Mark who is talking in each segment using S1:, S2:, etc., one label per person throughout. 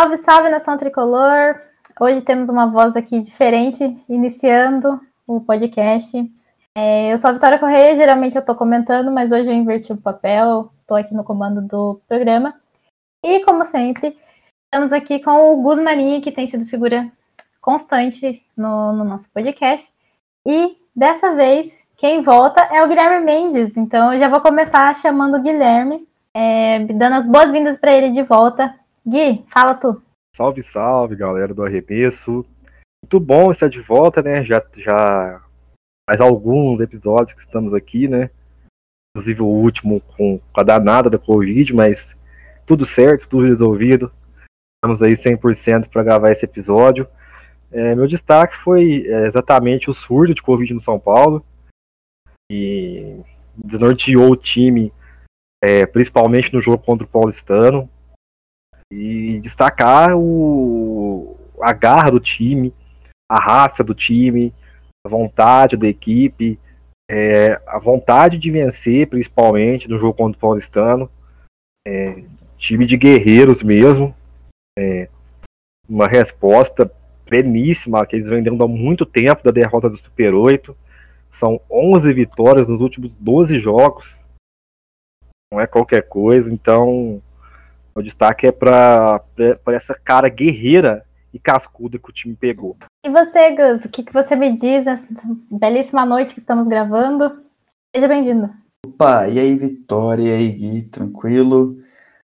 S1: Salve, salve nação tricolor! Hoje temos uma voz aqui diferente, iniciando o podcast. É, eu sou a Vitória Correia, geralmente eu estou comentando, mas hoje eu inverti o papel, estou aqui no comando do programa. E, como sempre, estamos aqui com o Gus Marinho, que tem sido figura constante no, no nosso podcast. E, dessa vez, quem volta é o Guilherme Mendes. Então, eu já vou começar chamando o Guilherme, é, dando as boas-vindas para ele de volta. Gui, fala tu.
S2: Salve, salve, galera do Arremesso. Muito bom estar de volta, né? Já, já faz alguns episódios que estamos aqui, né? Inclusive o último com, com a danada da Covid, mas tudo certo, tudo resolvido. Estamos aí 100% para gravar esse episódio. É, meu destaque foi é, exatamente o surto de Covid no São Paulo, e desnorteou o time, é, principalmente no jogo contra o Paulistano e destacar o, a garra do time, a raça do time, a vontade da equipe, é, a vontade de vencer, principalmente no jogo contra o Paulistano. É, time de guerreiros mesmo. É, uma resposta pleníssima que eles vendendo há muito tempo da derrota do Super 8. São 11 vitórias nos últimos 12 jogos. Não é qualquer coisa, então o destaque é para essa cara guerreira e cascuda que o time pegou.
S1: E você, Gus, o que, que você me diz nessa belíssima noite que estamos gravando? Seja bem-vindo.
S3: Opa, e aí, Vitória, e aí, Gui, tranquilo?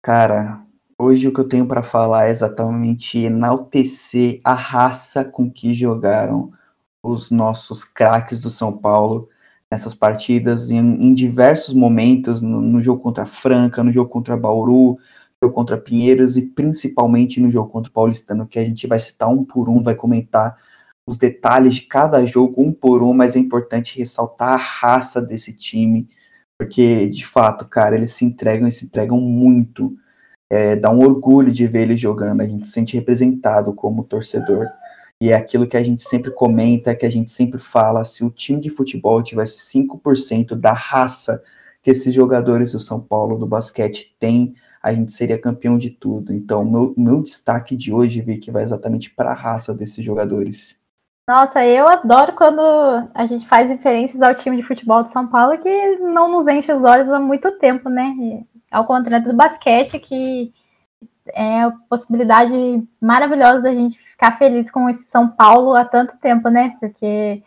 S3: Cara, hoje o que eu tenho para falar é exatamente enaltecer a raça com que jogaram os nossos craques do São Paulo nessas partidas em, em diversos momentos, no, no, jogo contra a Franca, no jogo contra Bauru, contra Pinheiros e principalmente no jogo contra o Paulistano, que a gente vai citar um por um, vai comentar os detalhes de cada jogo um por um, mas é importante ressaltar a raça desse time, porque de fato, cara, eles se entregam e se entregam muito. É, dá um orgulho de ver eles jogando, a gente se sente representado como torcedor. E é aquilo que a gente sempre comenta, que a gente sempre fala: se o time de futebol tivesse 5% da raça que esses jogadores do São Paulo do basquete têm, a gente seria campeão de tudo. Então, meu, meu destaque de hoje, Vicky, vai exatamente para a raça desses jogadores.
S1: Nossa, eu adoro quando a gente faz referências ao time de futebol de São Paulo que não nos enche os olhos há muito tempo, né? Ao contrário do basquete, que é a possibilidade maravilhosa da gente ficar feliz com esse São Paulo há tanto tempo, né? Porque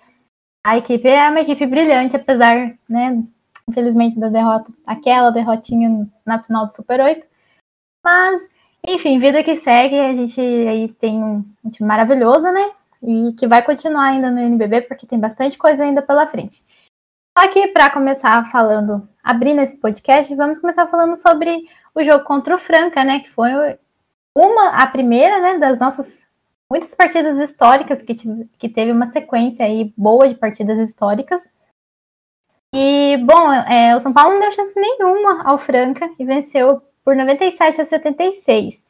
S1: a equipe é uma equipe brilhante, apesar, né, infelizmente, da derrota, aquela derrotinha na final do Super 8. Mas, enfim, vida que segue, a gente aí tem um, time maravilhoso, né? E que vai continuar ainda no NBB, porque tem bastante coisa ainda pela frente. Aqui, para começar falando, abrindo esse podcast, vamos começar falando sobre o jogo contra o Franca, né? Que foi uma, a primeira, né, das nossas muitas partidas históricas, que, que teve uma sequência aí boa de partidas históricas. E, bom, é, o São Paulo não deu chance nenhuma ao Franca e venceu por 97 a 76.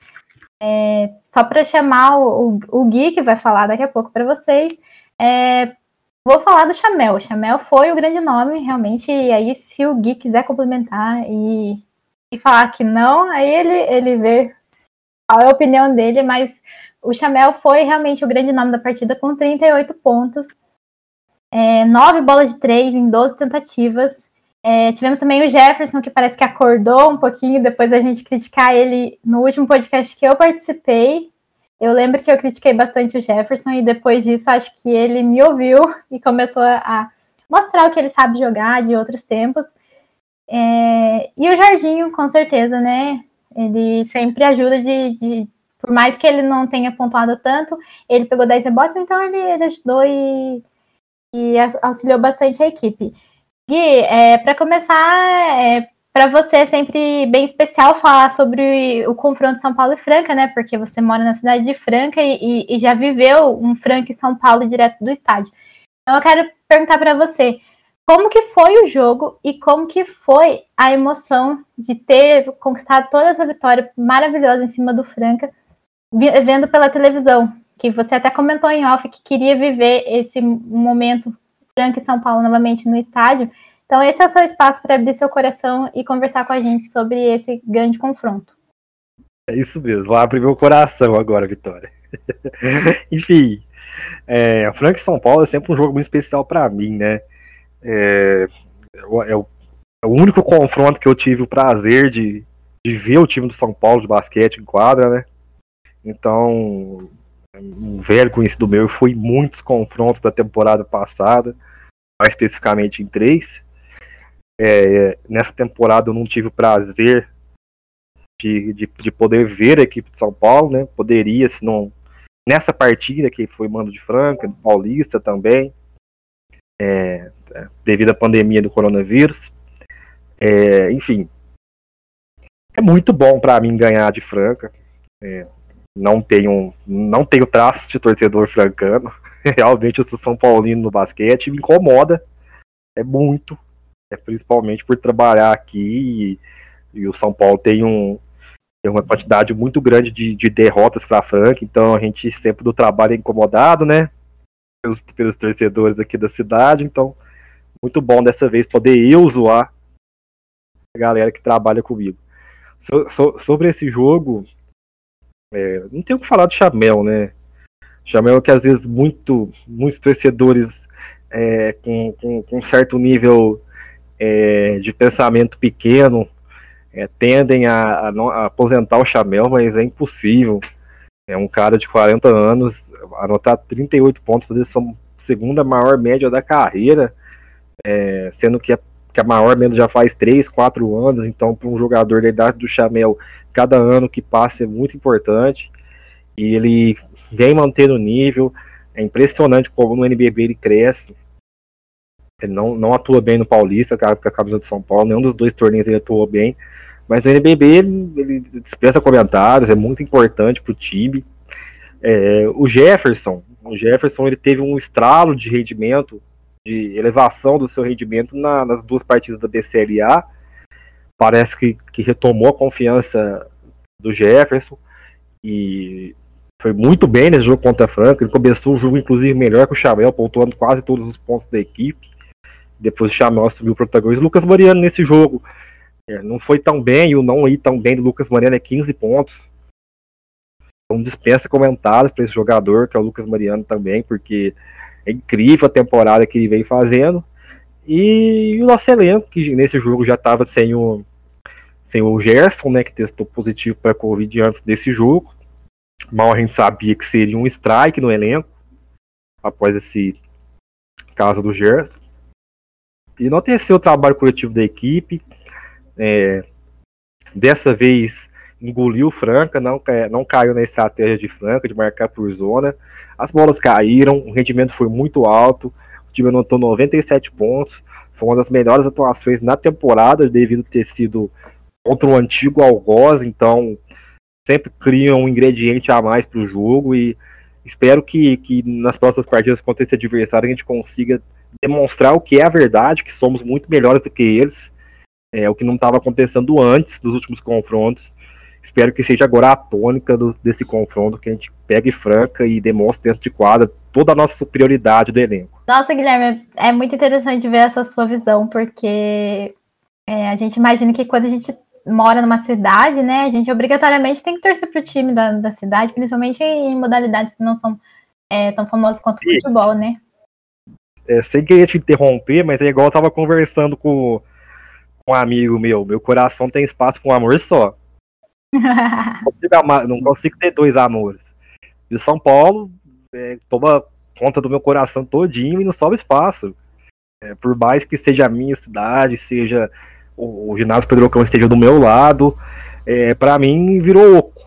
S1: É, só para chamar o, o, Gui, que vai falar daqui a pouco para vocês, é, vou falar do Chamel. O Chamel foi o grande nome, realmente, e aí se o Gui quiser complementar e, e falar que não, aí ele, ele vê qual é a opinião dele, mas o Chamel foi realmente o grande nome da partida com 38 pontos é, nove bolas de três em 12 tentativas. É, tivemos também o Jefferson, que parece que acordou um pouquinho depois da gente criticar ele no último podcast que eu participei. Eu lembro que eu critiquei bastante o Jefferson e depois disso acho que ele me ouviu e começou a mostrar o que ele sabe jogar de outros tempos. É, e o Jorginho, com certeza, né? Ele sempre ajuda de, de, Por mais que ele não tenha pontuado tanto, ele pegou 10 rebotes, então ele, ele ajudou e e auxiliou bastante a equipe. Gui, é, para começar, é, para você é sempre bem especial falar sobre o confronto São Paulo e Franca, né? Porque você mora na cidade de Franca e, e já viveu um Franca e São Paulo direto do estádio. Então eu quero perguntar para você, como que foi o jogo e como que foi a emoção de ter conquistado toda essa vitória maravilhosa em cima do Franca, vendo pela televisão? Que você até comentou em off que queria viver esse momento Franca e São Paulo novamente no estádio. Então, esse é o seu espaço para abrir seu coração e conversar com a gente sobre esse grande confronto.
S2: É isso mesmo, vou abrir meu coração agora, Vitória. Enfim, é, Franca e São Paulo é sempre um jogo muito especial para mim, né? É, é, o, é, o, único confronto que eu tive o prazer de, de ver o time do São Paulo de basquete em quadra, né? Então, um velho conhecido meu, foi muitos confrontos da temporada passada, mais especificamente em três. É, nessa temporada eu não tive o prazer de, de, de, poder ver a equipe de São Paulo, né? Poderia, se não. Nessa partida que foi mando de Franca, Paulista também, é, devido à pandemia do coronavírus. É, enfim, é muito bom para mim ganhar de Franca. É, não tenho, não tenho traços de torcedor francano. Realmente eu sou São Paulino no basquete, me incomoda. É muito. É principalmente por trabalhar aqui e, e o São Paulo tem um, tem uma quantidade muito grande de, de derrotas para Franca, então a gente sempre do trabalho é incomodado, né? Pelos, pelos torcedores aqui da cidade, então muito bom dessa vez poder eu zoar a galera que trabalha comigo. So, so, sobre esse jogo, é, não tem o que falar do Chamel, né? Chamel que às vezes muito, muitos torcedores é, com, com, com, certo nível é, de pensamento pequeno é, tendem a, a, a, aposentar o Chamel, mas é impossível. É um cara de 40 anos, anotar 38 pontos, fazer sua segunda maior média da carreira, é, sendo que a, que a maior média já faz 3, 4 anos, então para um jogador da idade do Chamel, cada ano que passa é muito importante. E ele vem mantendo o nível, é impressionante como no NBB ele cresce. Ele não, não atua bem no Paulista, com a camisa de São Paulo, nenhum dos dois torneios ele atuou bem. Mas no NBB ele, ele dispensa comentários, é muito importante para o time. É, o Jefferson, o Jefferson ele teve um estralo de rendimento, de elevação do seu rendimento na, nas duas partidas da BCLA. Parece que, que retomou a confiança do Jefferson e foi muito bem nesse jogo contra a Franca. Ele começou o jogo, inclusive, melhor que o Chamel, pontuando quase todos os pontos da equipe. Depois o Chamel assumiu o protagonismo. Lucas Mariano nesse jogo é, não foi tão bem, e o não ir tão bem do Lucas Mariano é 15 pontos. Então dispensa comentários para esse jogador, que é o Lucas Mariano também, porque é incrível a temporada que ele vem fazendo. E o nosso elenco, que nesse jogo já estava sem o, sem o Gerson, né, que testou positivo para Covid antes desse jogo. Mal a gente sabia que seria um strike no elenco, após esse caso do Gerson. E não o trabalho coletivo da equipe, é, dessa vez engoliu Franca, não, não caiu na estratégia de Franca de marcar por zona. As bolas caíram, o rendimento foi muito alto, o time anotou 97 pontos, foi uma das melhores atuações na temporada, devido ter sido contra o antigo algoz, então sempre cria um ingrediente a mais para o jogo e espero que, que nas próximas partidas contra esse adversário a gente consiga demonstrar o que é a verdade, que somos muito melhores do que eles. É o que não estava acontecendo antes dos últimos confrontos. Espero que seja agora a tônica do, desse confronto, que a gente pegue franca e demonstre dentro de quadra toda a nossa superioridade do elenco.
S1: Nossa, Guilherme, é muito interessante ver essa sua visão, porque é, a gente imagina que quando a gente mora numa cidade, né, a gente obrigatoriamente tem que torcer para o time da, da cidade, principalmente em modalidades que não são é, tão famosas quanto o futebol, né?
S2: É, sem querer te interromper, mas é igual eu tava conversando com um amigo meu, meu coração tem espaço para um amor só. não consigo ter dois amores. E o São Paulo é, toma conta do meu coração todinho e não sobra espaço. É, por mais que seja a minha cidade, seja o, o ginásio Pedro Cão esteja do meu lado, é, para mim virou oco.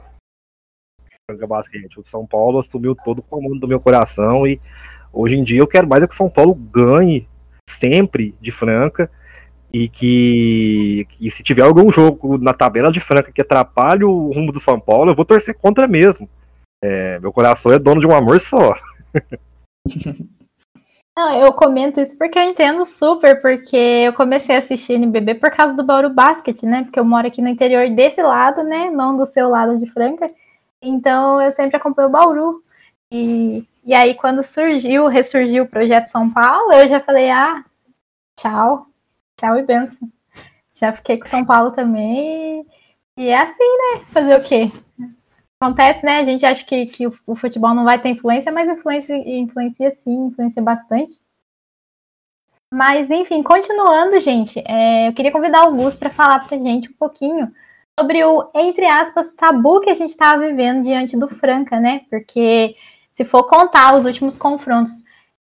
S2: Basquete. O São Paulo assumiu todo o comando do meu coração e hoje em dia eu quero mais é que o São Paulo ganhe sempre de Franca e que, que se tiver algum jogo na tabela de Franca que atrapalhe o rumo do São Paulo, eu vou torcer contra mesmo. É, meu coração é dono de um amor só.
S1: Não, eu comento isso porque eu entendo super, porque eu comecei a assistir NBB por causa do Bauru Basket, né? Porque eu moro aqui no interior desse lado, né? Não do seu lado de Franca. Então eu sempre acompanho o Bauru. E, e aí, quando surgiu, ressurgiu o projeto São Paulo, eu já falei, ah, tchau, Tchau e benção. Já fiquei com São Paulo também. E é assim, né? Fazer o quê? Acontece, né? A gente acha que, que o, futebol não vai ter influência, mas influencia, influencia sim, influencia bastante. Mas, enfim, continuando, gente, é, eu queria convidar o Augusto para falar para gente um pouquinho sobre o, entre aspas, tabu que a gente estava vivendo diante do Franca, né? Porque se for contar os últimos confrontos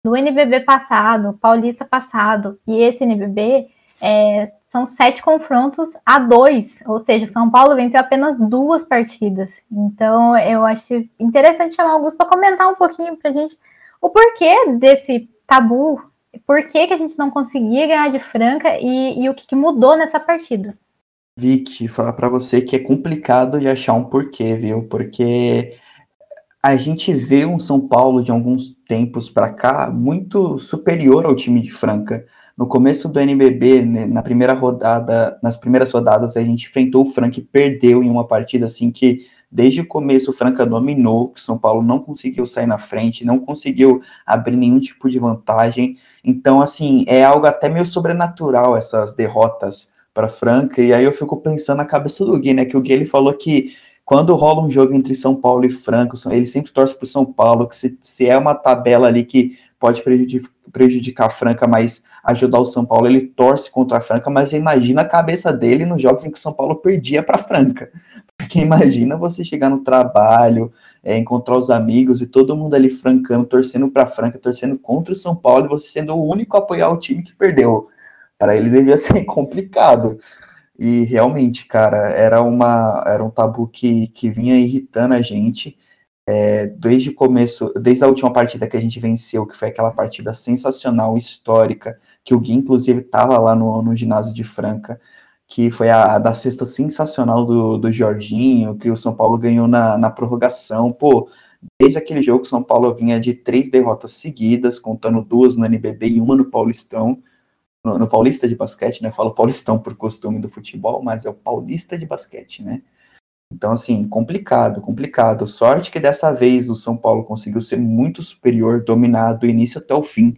S1: do NBB passado, Paulista passado e esse NBB, é, são sete confrontos a dois, ou seja, São Paulo venceu apenas duas partidas. Então, eu acho interessante chamar o Augusto para comentar um pouquinho para a gente o porquê desse tabu, por que, que a gente não conseguia ganhar de Franca e, e o que, que mudou nessa partida.
S3: Vicky, falar para você que é complicado de achar um porquê, viu? Porque a gente vê um São Paulo de alguns tempos para cá muito superior ao time de Franca. No começo do NBB, né, na primeira rodada, nas primeiras rodadas, a gente enfrentou o Franca e perdeu em uma partida assim que desde o começo o Franca dominou, que São Paulo não conseguiu sair na frente, não conseguiu abrir nenhum tipo de vantagem. Então, assim, é algo até meio sobrenatural essas derrotas para Franca. E aí eu fico pensando na cabeça do Gui, né? Que o Gui ele falou que quando rola um jogo entre São Paulo e Franca, ele sempre torce para São Paulo, que se, se, é uma tabela ali que pode prejudicar, a Franca, mas ajudar o São Paulo, ele torce contra a Franca, mas imagina a cabeça dele nos jogos em que São Paulo perdia para Franca. Porque imagina você chegar no trabalho, é, encontrar os amigos e todo mundo ali francando, torcendo para Franca, torcendo contra o São Paulo, e você sendo o único a apoiar o time que perdeu. Para ele devia ser complicado. E realmente, cara, era, uma, era um tabu que, que vinha irritando a gente é, desde o começo, desde a última partida que a gente venceu, que foi aquela partida sensacional, histórica, que o Gui, inclusive, estava lá no, no ginásio de Franca, que foi a, a da sexta sensacional do, do Jorginho, que o São Paulo ganhou na, na prorrogação. Pô, desde aquele jogo, São Paulo vinha de três derrotas seguidas, contando duas no NBB e uma no Paulistão no, no, Paulista de basquete, né? Eu falo Paulistão por costume do futebol, mas é o Paulista de basquete, né? Então, assim, complicado, complicado. Sorte que dessa vez o São Paulo conseguiu ser muito superior, dominar do início até o fim.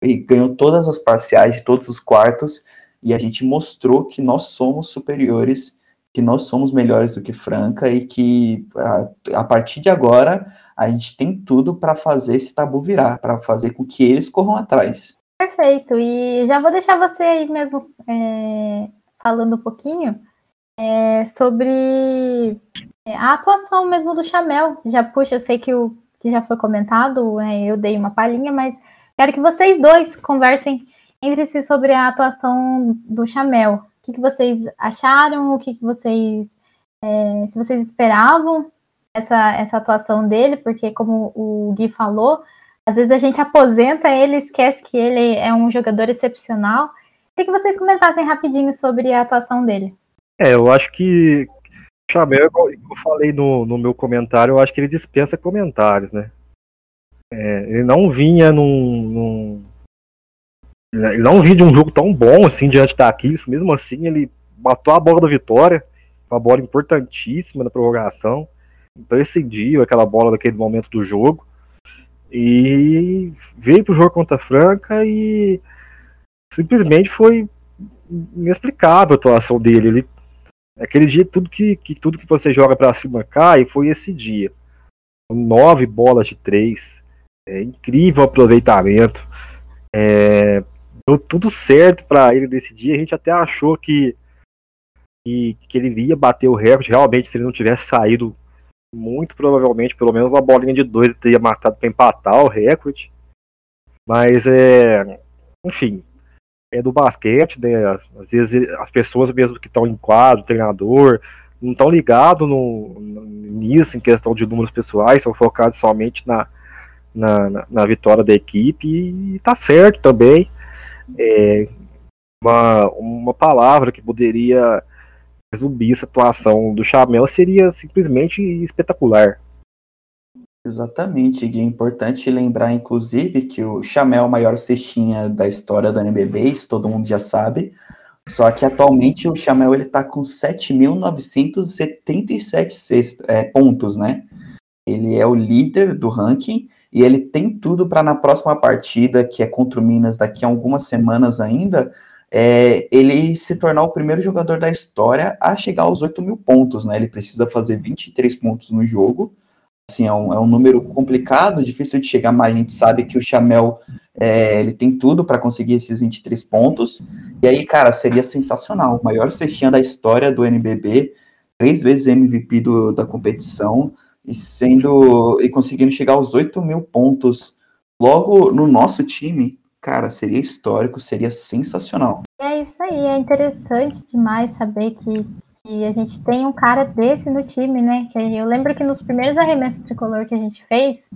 S3: E ganhou todas as parciais de todos os quartos. E a gente mostrou que nós somos superiores, que nós somos melhores do que Franca e que a, a partir de agora a gente tem tudo para fazer esse tabu virar, para fazer com que eles corram atrás.
S1: Perfeito. E já vou deixar você aí mesmo é, falando um pouquinho é, sobre é, a atuação mesmo do Chamel. Já puxa, sei que, o, que já foi comentado, é, eu dei uma palhinha, mas quero que vocês dois conversem entre si sobre a atuação do Chamel. O que, que vocês acharam? O que, que vocês. É, se vocês esperavam essa, essa atuação dele, porque como o Gui falou, às vezes a gente aposenta ele, esquece que ele é um jogador excepcional. Queria que vocês comentassem rapidinho sobre a atuação dele.
S2: É, eu acho que o Chamel, como eu falei no, no meu comentário, eu acho que ele dispensa comentários, né? É, ele não vinha num, num, Ele não vinha de um jogo tão bom assim diante da Aquiles, mesmo assim ele matou a bola da vitória, uma bola importantíssima na prorrogação, imprescindível aquela bola daquele momento do jogo. E veio pro jogo contra a Franca e simplesmente foi inexplicável a atuação dele. Ele, aquele dia tudo que, que tudo que você joga para cima cai, foi esse dia. Nove bolas de três, é, incrível aproveitamento. É, deu tudo certo para ele nesse dia. A gente até achou que, que, que ele ia bater o recorde realmente se ele não tivesse saído muito provavelmente, pelo menos uma bolinha de dois ele teria matado para empatar o recorde. Mas é. Enfim. É do basquete, né? Às vezes as pessoas mesmo que estão em quadro, treinador, não estão ligados nisso, em questão de números pessoais, são focados somente na, na, na, na vitória da equipe e tá certo também. É, uma, uma palavra que poderia resumir essa atuação do Chamel seria simplesmente espetacular.
S3: Exatamente, Gui. É importante lembrar, inclusive, que o Chamel é o maior cestinha da história do NBB, isso todo mundo já sabe. Só que atualmente o Chamel ele tá com 7.977 é, pontos, né? Ele é o líder do ranking e ele tem tudo para na próxima partida, que é contra o Minas daqui a algumas semanas ainda, é ele se tornar o primeiro jogador da história a chegar aos 8 mil pontos, né? Ele precisa fazer 23 pontos no jogo. Assim, é um, é um número complicado, difícil de chegar, mas a gente sabe que o Chamel é, ele tem tudo para conseguir esses 23 pontos. E aí, cara, seria sensacional. O maior cestinha da história do NBB, três vezes MVP do, da competição e sendo e conseguindo chegar aos 8 mil pontos logo no nosso time, cara, seria histórico, seria sensacional.
S1: É isso aí, é interessante demais saber que, que a gente tem um cara desse no time, né? Que eu lembro que nos primeiros arremessos tricolor que a gente fez,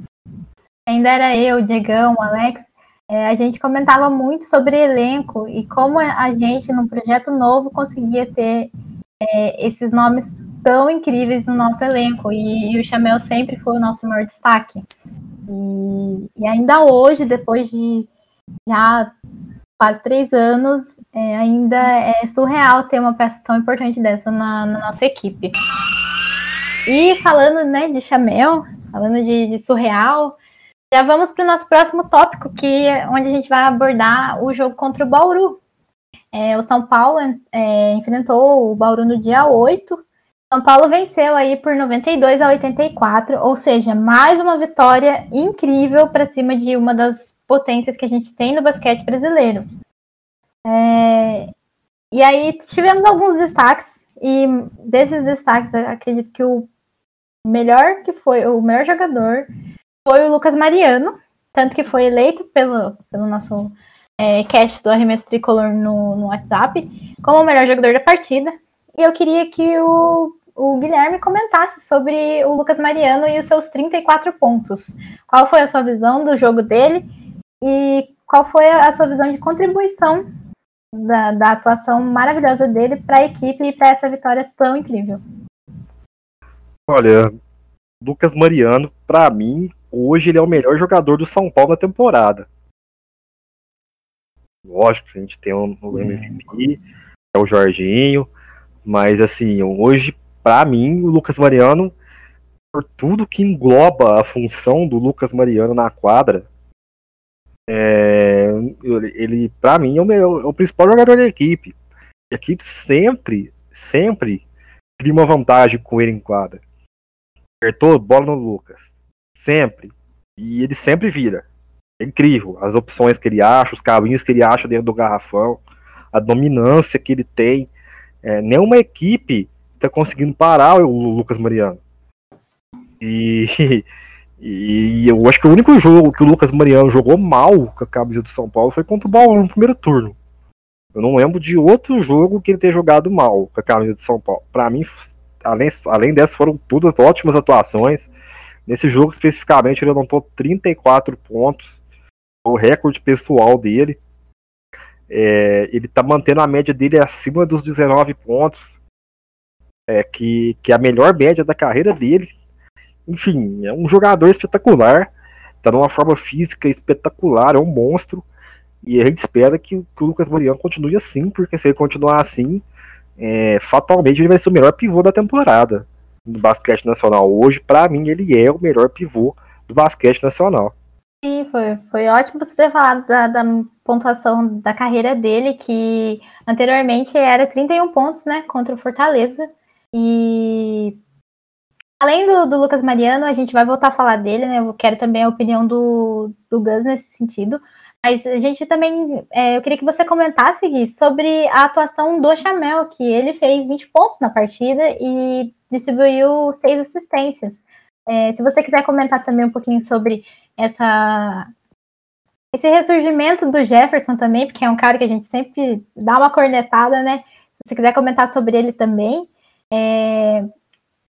S1: ainda era eu, o Diegão, o Alex, é, a gente comentava muito sobre elenco e como a gente, num projeto novo, conseguia ter é, esses nomes tão incríveis no nosso elenco. E, e, o Chamel sempre foi o nosso maior destaque. E, e ainda hoje, depois de já quase três anos, é, ainda é surreal ter uma peça tão importante dessa na, na nossa equipe. E falando né, de Chamel, falando de, de surreal, já vamos para o nosso próximo tópico, que é onde a gente vai abordar o jogo contra o Bauru. É, o São Paulo é, enfrentou o Bauru no dia 8. São Paulo venceu aí por 92 a 84, ou seja, mais uma vitória incrível para cima de uma das potências que a gente tem no basquete brasileiro. É, e aí tivemos alguns destaques, e desses destaques, acredito que o melhor que foi, o melhor jogador foi o Lucas Mariano, tanto que foi eleito pelo, pelo nosso é, cast do Arremesso Tricolor no, no WhatsApp como o melhor jogador da partida. E eu queria que o, o Guilherme comentasse sobre o Lucas Mariano e os seus 34 pontos. Qual foi a sua visão do jogo dele e qual foi a sua visão de contribuição da, da atuação maravilhosa dele para a equipe e para essa vitória tão incrível?
S2: Olha, Lucas Mariano, para mim, hoje ele é o melhor jogador do São Paulo na temporada. Lógico que a gente tem o MVP, é o Jorginho, mas assim, hoje, para mim, o Lucas Mariano, por tudo que engloba a função do Lucas Mariano na quadra, é, ele, para mim, é o, é o principal jogador da equipe. A equipe sempre, sempre cria uma vantagem com ele em quadra. Apertou, bola no Lucas. Sempre. E ele sempre vira. É incrível. As opções que ele acha, os caminhos que ele acha dentro do garrafão, a dominância que ele tem. É, nenhuma equipe está conseguindo parar o Lucas Mariano. E, e eu acho que o único jogo que o Lucas Mariano jogou mal com a camisa do São Paulo foi contra o Bauru no primeiro turno. Eu não lembro de outro jogo que ele tenha jogado mal com a camisa do São Paulo. Para mim, além, além dessas, foram todas ótimas atuações. Nesse jogo especificamente, ele anotou 34 pontos, o recorde pessoal dele. É, ele tá mantendo a média dele acima dos 19 pontos, é, que, que é a melhor média da carreira dele. Enfim, é um jogador espetacular, tá numa forma física espetacular, é um monstro. E a gente espera que, que o Lucas Mariano continue assim, porque se ele continuar assim, é, fatalmente ele vai ser o melhor pivô da temporada do basquete nacional. Hoje, para mim, ele é o melhor pivô do basquete nacional.
S1: Sim, foi, foi ótimo você ter falado da, da, pontuação da carreira dele, que anteriormente era 31 pontos, né, contra o Fortaleza. E além do, do Lucas Mariano, a gente vai voltar a falar dele, né? Eu quero também a opinião do, do Gus nesse sentido. Mas a gente também, é, eu queria que você comentasse, Gui, sobre a atuação do Chamel, que ele fez 20 pontos na partida e distribuiu seis assistências. É, se você quiser comentar também um pouquinho sobre essa esse ressurgimento do Jefferson também, porque é um cara que a gente sempre dá uma cornetada, né? Se você quiser comentar sobre ele também. É,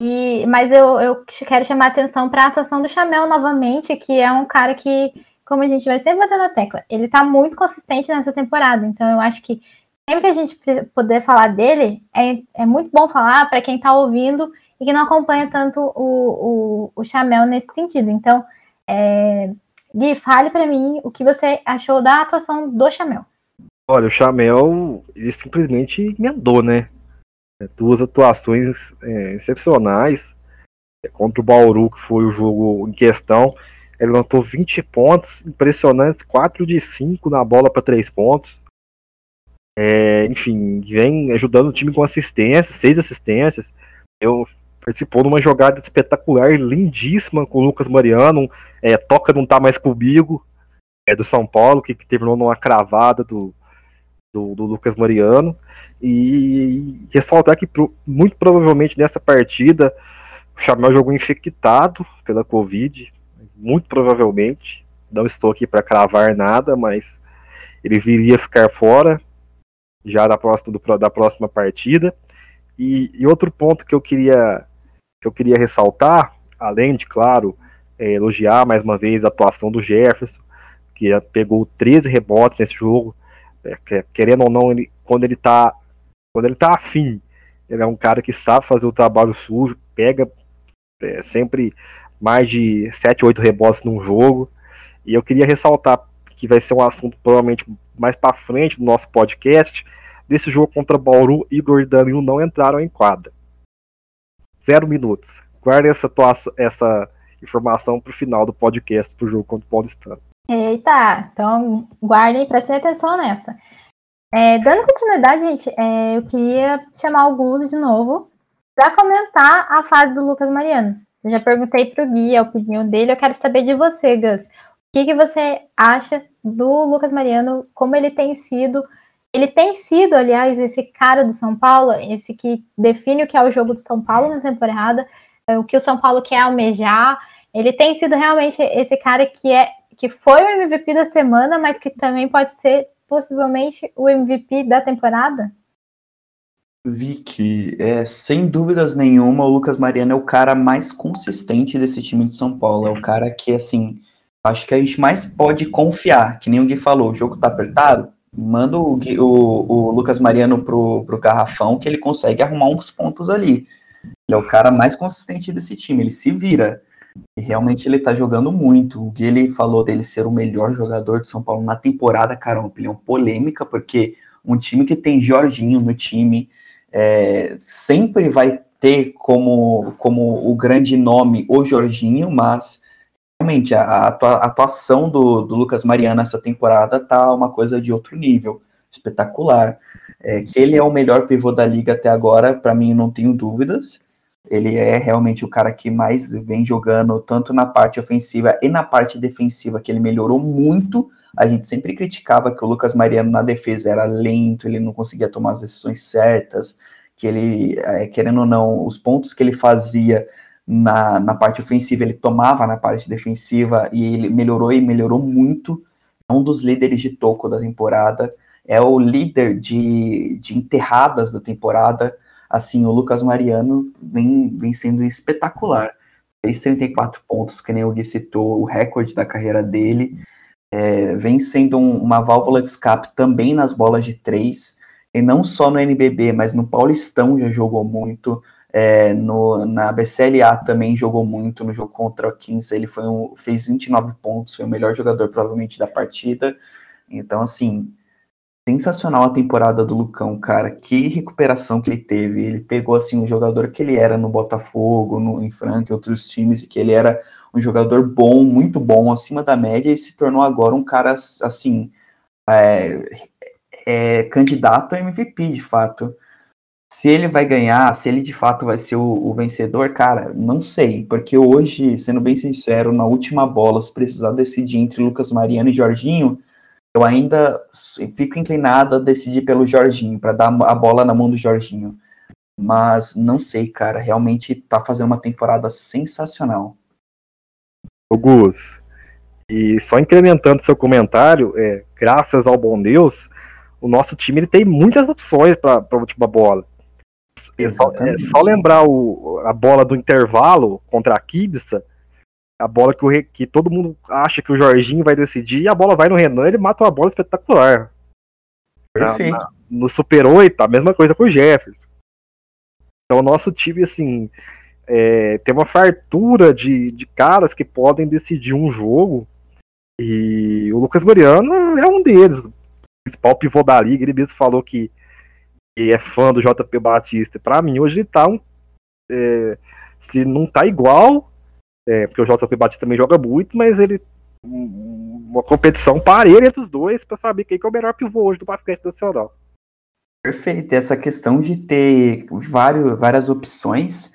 S1: e, mas eu, eu quero chamar a atenção para a atuação do Chamel novamente, que é um cara que, como a gente vai sempre bater na tecla, ele está muito consistente nessa temporada. Então eu acho que sempre que a gente puder falar dele, é, é muito bom falar para quem está ouvindo e que não acompanha tanto o, o, o Chamel nesse sentido. Então, é, Gui, fale para mim o que você achou da atuação do Chamel.
S2: Olha, o Chamel, ele simplesmente emendou, né? É, duas atuações é, excepcionais. É, contra o Bauru, que foi o jogo em questão. Ele anotou 20 pontos, impressionantes, 4 de 5 na bola para 3 pontos. É, enfim, vem ajudando o time com assistências, seis assistências. Eu participou de uma jogada espetacular, lindíssima com o Lucas Mariano. É, toca não tá mais comigo, é do São Paulo, que, que terminou numa cravada do, do, do, Lucas Mariano. E ressaltar que muito provavelmente nessa partida o Chamel jogou infectado pela Covid, muito provavelmente. Não estou aqui para cravar nada, mas ele viria ficar fora já da próxima, do, da próxima partida. E, e, outro ponto que eu queria que eu queria ressaltar, além de, claro, é, elogiar mais uma vez a atuação do Jefferson, que pegou 13 rebotes nesse jogo, querendo ou não, ele, quando ele tá quando ele tá afim, ele é um cara que sabe fazer o trabalho sujo, pega é, sempre mais de 7, 8 rebotes num jogo. E eu queria ressaltar que vai ser um assunto provavelmente mais para frente do nosso podcast. Desse jogo contra Bauru, Igor e Danilo não entraram em quadra. Zero minutos. Guarde essa, essa informação para o final do podcast para o jogo contra o Paulistano.
S1: Eita, então guardem prestem atenção nessa. É, dando continuidade, gente, é, eu queria chamar o Gus de novo para comentar a fase do Lucas Mariano. Eu já perguntei para o Gui a opinião dele, eu quero saber de você, Gus. O que, que você acha do Lucas Mariano, como ele tem sido. Ele tem sido, aliás, esse cara do São Paulo, esse que define o que é o jogo do São Paulo na temporada, é, o que o São Paulo quer almejar. Ele tem sido realmente esse cara que é que foi o MVP da semana, mas que também pode ser possivelmente o MVP da temporada?
S3: Vicky, é, sem dúvidas nenhuma, o Lucas Mariano é o cara mais consistente desse time de São Paulo. É o cara que, assim, acho que a gente mais pode confiar. Que nem o Gui falou, o jogo tá apertado, manda o, Gui, o, o Lucas Mariano pro, pro garrafão que ele consegue arrumar uns pontos ali. Ele é o cara mais consistente desse time, ele se vira. E realmente ele tá jogando muito. O Gui ele falou dele ser o melhor jogador de São Paulo na temporada, cara, uma opinião polêmica, porque um time que tem Jorginho no time, é, sempre vai ter como, como o grande nome o Jorginho, mas realmente a, a atuação do, do Lucas Mariano essa temporada tá uma coisa de outro nível, espetacular. É, que ele é o melhor pivô da liga até agora, para mim não tenho dúvidas. Ele é realmente o cara que mais vem jogando, tanto na parte ofensiva e na parte defensiva, que ele melhorou muito. A gente sempre criticava que o Lucas Mariano na defesa era lento, ele não conseguia tomar as decisões certas, que ele, é, querendo ou não, os pontos que ele fazia na, na parte ofensiva, ele tomava na parte defensiva e ele melhorou e melhorou muito. É um dos líderes de toco da temporada, é o líder de, de enterradas da temporada assim, o Lucas Mariano vem, vem sendo espetacular. Fez 34 pontos, que nem o Gui citou, o recorde da carreira dele. É, vem sendo um, uma válvula de escape também nas bolas de três, e não só no NBB, mas no Paulistão já jogou muito, é, no, na BCLA também jogou muito, no jogo contra o Kings ele foi um, fez 29 pontos, foi o melhor jogador provavelmente da partida, então assim, sensacional a temporada do Lucão, cara. Que recuperação que ele teve. Ele pegou assim um jogador que ele era no Botafogo, no em Franca e outros times, e que ele era um jogador bom, muito bom, acima da média, e se tornou agora um cara assim é, é, candidato a MVP de fato. Se ele vai ganhar, se ele de fato vai ser o, o, vencedor, cara, não sei, porque hoje, sendo bem sincero, na última bola, se precisar decidir entre Lucas Mariano e Jorginho, eu ainda fico inclinado a decidir pelo Jorginho, para dar a bola na mão do Jorginho. Mas não sei, cara, realmente tá fazendo uma temporada sensacional.
S2: O Gus, e só incrementando seu comentário, é, graças ao bom Deus, o nosso time ele tem muitas opções para a última bola. É só, é só, lembrar o, a bola do intervalo contra a Kibsa, a bola que, o, que todo mundo acha que o Jorginho vai decidir, e a bola vai no Renan, ele mata uma bola espetacular.
S3: Perfeito. Na, na,
S2: no Super 8, a mesma coisa com o Jefferson. Então o nosso time, assim, é, tem uma fartura de, de caras que podem decidir um jogo, e o Lucas Mariano é um deles. O principal pivô da liga, ele mesmo falou que, que é fã do JP Batista. Para mim, hoje ele tá um. É, se não tá igual, é, porque o JP Batista também joga muito, mas ele. Uma competição parelha entre os dois para saber quem que é o melhor pivô hoje do basquete nacional.
S3: Perfeito. Essa questão de ter vários, várias opções,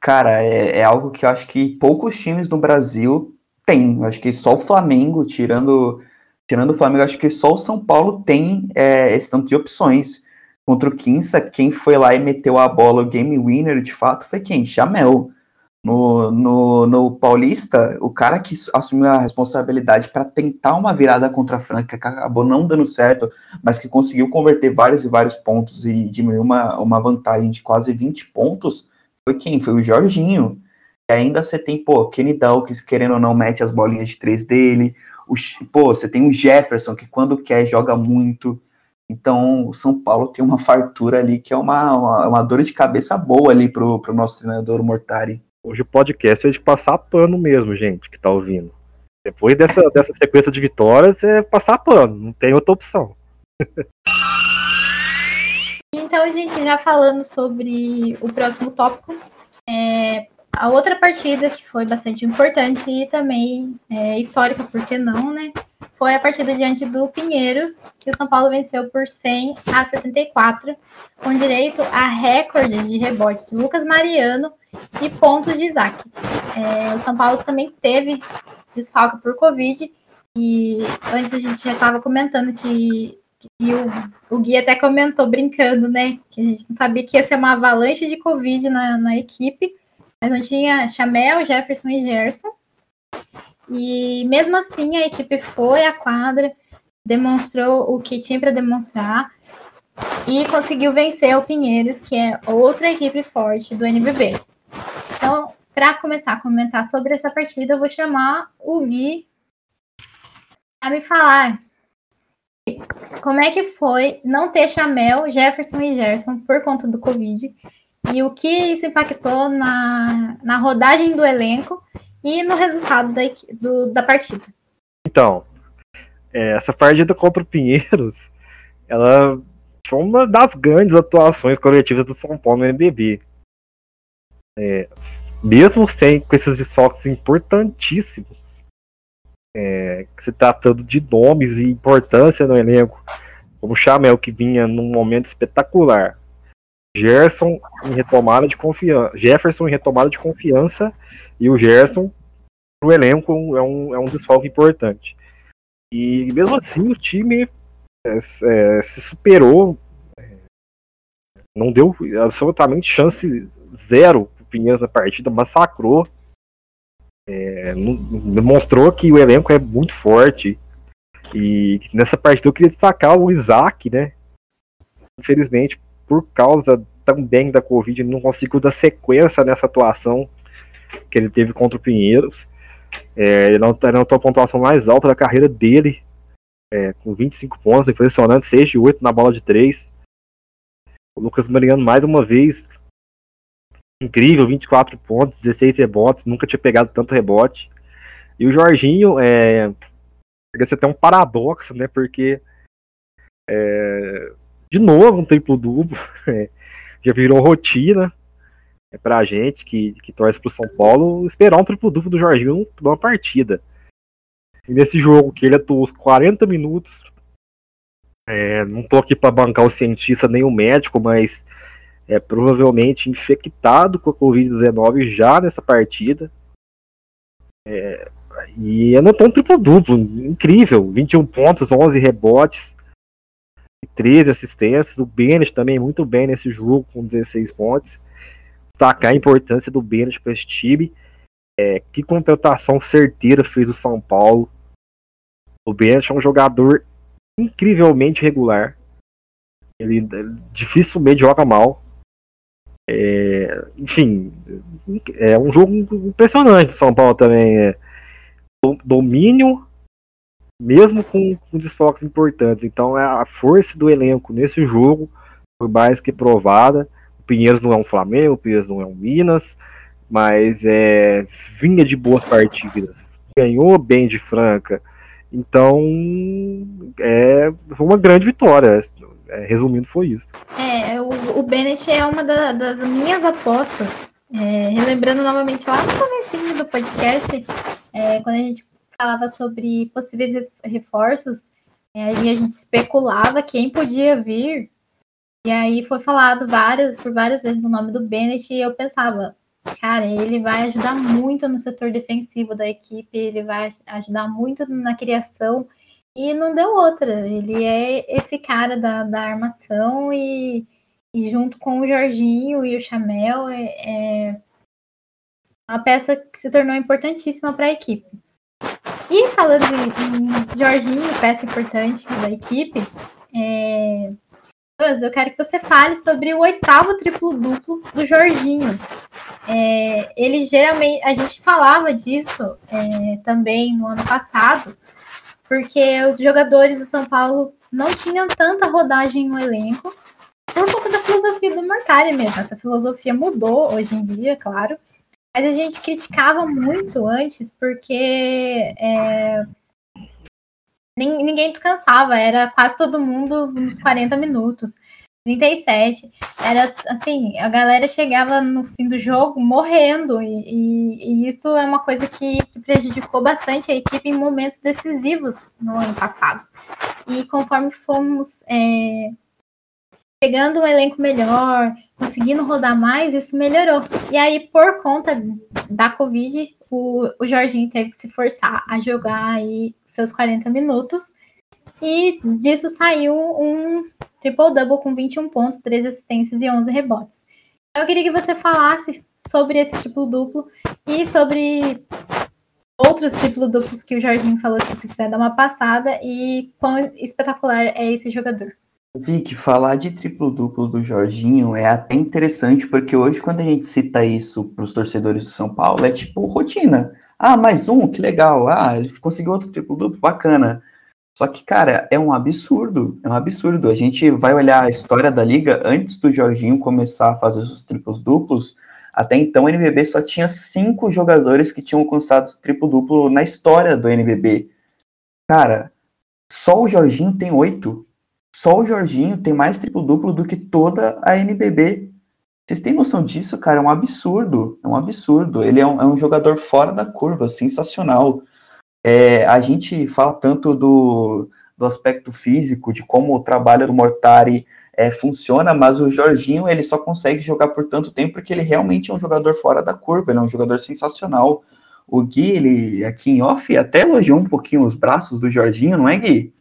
S3: cara, é, é algo que eu acho que poucos times no Brasil têm. Eu acho que só o Flamengo, tirando, tirando o Flamengo, acho que só o São Paulo tem é, esse tanto de opções. Contra o Quinça, quem foi lá e meteu a bola, o game winner, de fato, foi quem? Chamel. No, no, no Paulista, o cara que assumiu a responsabilidade para tentar uma virada contra a Franca, que acabou não dando certo, mas que conseguiu converter vários e vários pontos e diminuir uma, uma vantagem de quase 20 pontos, foi quem? Foi o Jorginho. E ainda você tem, pô, Kenny Dawkins, querendo ou não, mete as bolinhas de três dele. O, pô, você tem o Jefferson, que quando quer joga muito. Então, o São Paulo tem uma fartura ali que é uma, uma, uma dor de cabeça boa ali pro, pro nosso treinador Mortari.
S2: Hoje o podcast é de passar pano mesmo, gente, que tá ouvindo. Depois dessa, dessa sequência de vitórias, é passar pano, não tem outra opção.
S1: Então, gente, já falando sobre o próximo tópico, é, a outra partida que foi bastante importante e também é, histórica, por que não, né? Foi a partida diante do Pinheiros, que o São Paulo venceu por 100 a 74, com direito a recorde de rebote de Lucas Mariano e pontos de Isaac. É, o São Paulo também teve desfalque por Covid, e antes a gente já estava comentando que e o, o Gui até comentou brincando, né? Que a gente não sabia que ia ser uma avalanche de Covid na, na equipe. Mas não tinha Chamel, Jefferson e Gerson. E mesmo assim a equipe foi à quadra, demonstrou o que tinha para demonstrar e conseguiu vencer o Pinheiros, que é outra equipe forte do NBB. Então, para começar a comentar sobre essa partida, eu vou chamar o Gui a me falar como é que foi não ter Chamel, Jefferson e Gerson por conta do Covid e o que isso impactou na, na rodagem do elenco e no resultado da, do, da partida.
S2: Então, é, essa partida contra o Pinheiros, ela foi uma das grandes atuações coletivas do São Paulo no NBB. É, mesmo sem com esses desfalques importantíssimos, é, se tratando de nomes e importância no elenco, como o Chamel, que vinha num momento espetacular, Gerson em retomada de confiança. Jefferson em retomada de confiança e o Gerson o elenco é um, é um desfalque importante. E mesmo assim o time é, é, se superou. É, não deu absolutamente chance zero pro Pinheiros na partida, massacrou. É, demonstrou que o elenco é muito forte. E nessa partida eu queria destacar o Isaac, né? Infelizmente, por causa também da Covid, não conseguiu dar sequência nessa atuação que ele teve contra o Pinheiros. É, ele não anotou a pontuação mais alta da carreira dele, é, com 25 pontos, impressionante, 6 de 8 na bola de 3. O Lucas Mariano, mais uma vez, incrível, 24 pontos, 16 rebotes, nunca tinha pegado tanto rebote. E o Jorginho, é, chega até um paradoxo, né, porque é, de novo um triplo duplo. É, já virou rotina é, pra gente que, que torce pro São Paulo esperar um triplo duplo do Jorginho numa partida. E nesse jogo que ele atuou 40 minutos, é, não tô aqui para bancar o cientista nem o médico, mas é provavelmente infectado com a Covid-19 já nessa partida. É, e anotou um triplo duplo, incrível, 21 pontos, 11 rebotes, 13 assistências. O Bennett também muito bem nesse jogo, com 16 pontos. Destacar a importância do Bennett para esse time. É, que contratação certeira fez o São Paulo. O Bennett é um jogador incrivelmente regular. Ele, ele dificilmente joga mal. É, enfim, é um jogo impressionante do São Paulo também. É, domínio mesmo com, com desfalques importantes. Então é a força do elenco nesse jogo foi mais que provada. O Pinheiros não é um Flamengo, o Pinheiros não é um Minas, mas é, vinha de boas partidas, ganhou bem de Franca. Então é foi uma grande vitória. É, resumindo, foi isso.
S1: É, o, o Bennett é uma da, das minhas apostas. É, relembrando novamente lá no começo do podcast, é, quando a gente falava sobre possíveis reforços, é, e a gente especulava quem podia vir. E aí foi falado várias, por várias vezes o nome do Bennett e eu pensava, cara, ele vai ajudar muito no setor defensivo da equipe, ele vai ajudar muito na criação e não deu outra. Ele é esse cara da, da armação e, e junto com o Jorginho e o Chamel é, é uma peça que se tornou importantíssima para a equipe. E falando em, em Jorginho, peça importante da equipe, é, eu quero que você fale sobre o oitavo triplo-duplo do Jorginho. É, ele geralmente, a gente falava disso é, também no ano passado, porque os jogadores do São Paulo não tinham tanta rodagem no elenco, por conta da filosofia do Mortari mesmo. Essa filosofia mudou hoje em dia, claro, mas a gente criticava muito antes, porque é, ninguém descansava, era quase todo mundo nos 40 minutos. 37. Era assim, a galera chegava no fim do jogo morrendo, e, e, e isso é uma coisa que, que, prejudicou bastante a equipe em momentos decisivos no ano passado. E conforme fomos é, pegando um elenco melhor, conseguindo rodar mais, isso melhorou. E aí, por conta da Covid, o, o Jorginho teve que se forçar a jogar aí seus 40 minutos. E disso saiu um triple-double com 21 pontos, 13 assistências e 11 rebotes. Eu queria que você falasse sobre esse triplo-duplo e sobre outros triplo-duplos que o Jorginho falou, se você quiser dar uma passada, e quão espetacular é esse jogador.
S3: Vic, falar de triplo-duplo do Jorginho é até interessante, porque hoje, quando a gente cita isso para os torcedores do São Paulo, é tipo rotina. Ah, mais um, que legal. Ah, ele conseguiu outro triplo-duplo, bacana. Só que, cara, é um absurdo, é um absurdo. A gente vai olhar a história da liga antes do Jorginho começar a fazer os triplos duplos. Até então, o NBB só tinha cinco jogadores que tinham alcançado triplo duplo na história do NBB. Cara, só o Jorginho tem oito. Só o Jorginho tem mais triplo duplo do que toda a NBB. Vocês têm noção disso, cara? É um absurdo. É um absurdo. Ele é um, é um jogador fora da curva, sensacional. É, a gente fala tanto do, do aspecto físico, de como o trabalho do Mortari é, funciona, mas o Jorginho ele só consegue jogar por tanto tempo porque ele realmente é um jogador fora da curva, ele é um jogador sensacional. O Gui, ele aqui em off, até elogiou um pouquinho os braços do Jorginho, não é, Gui?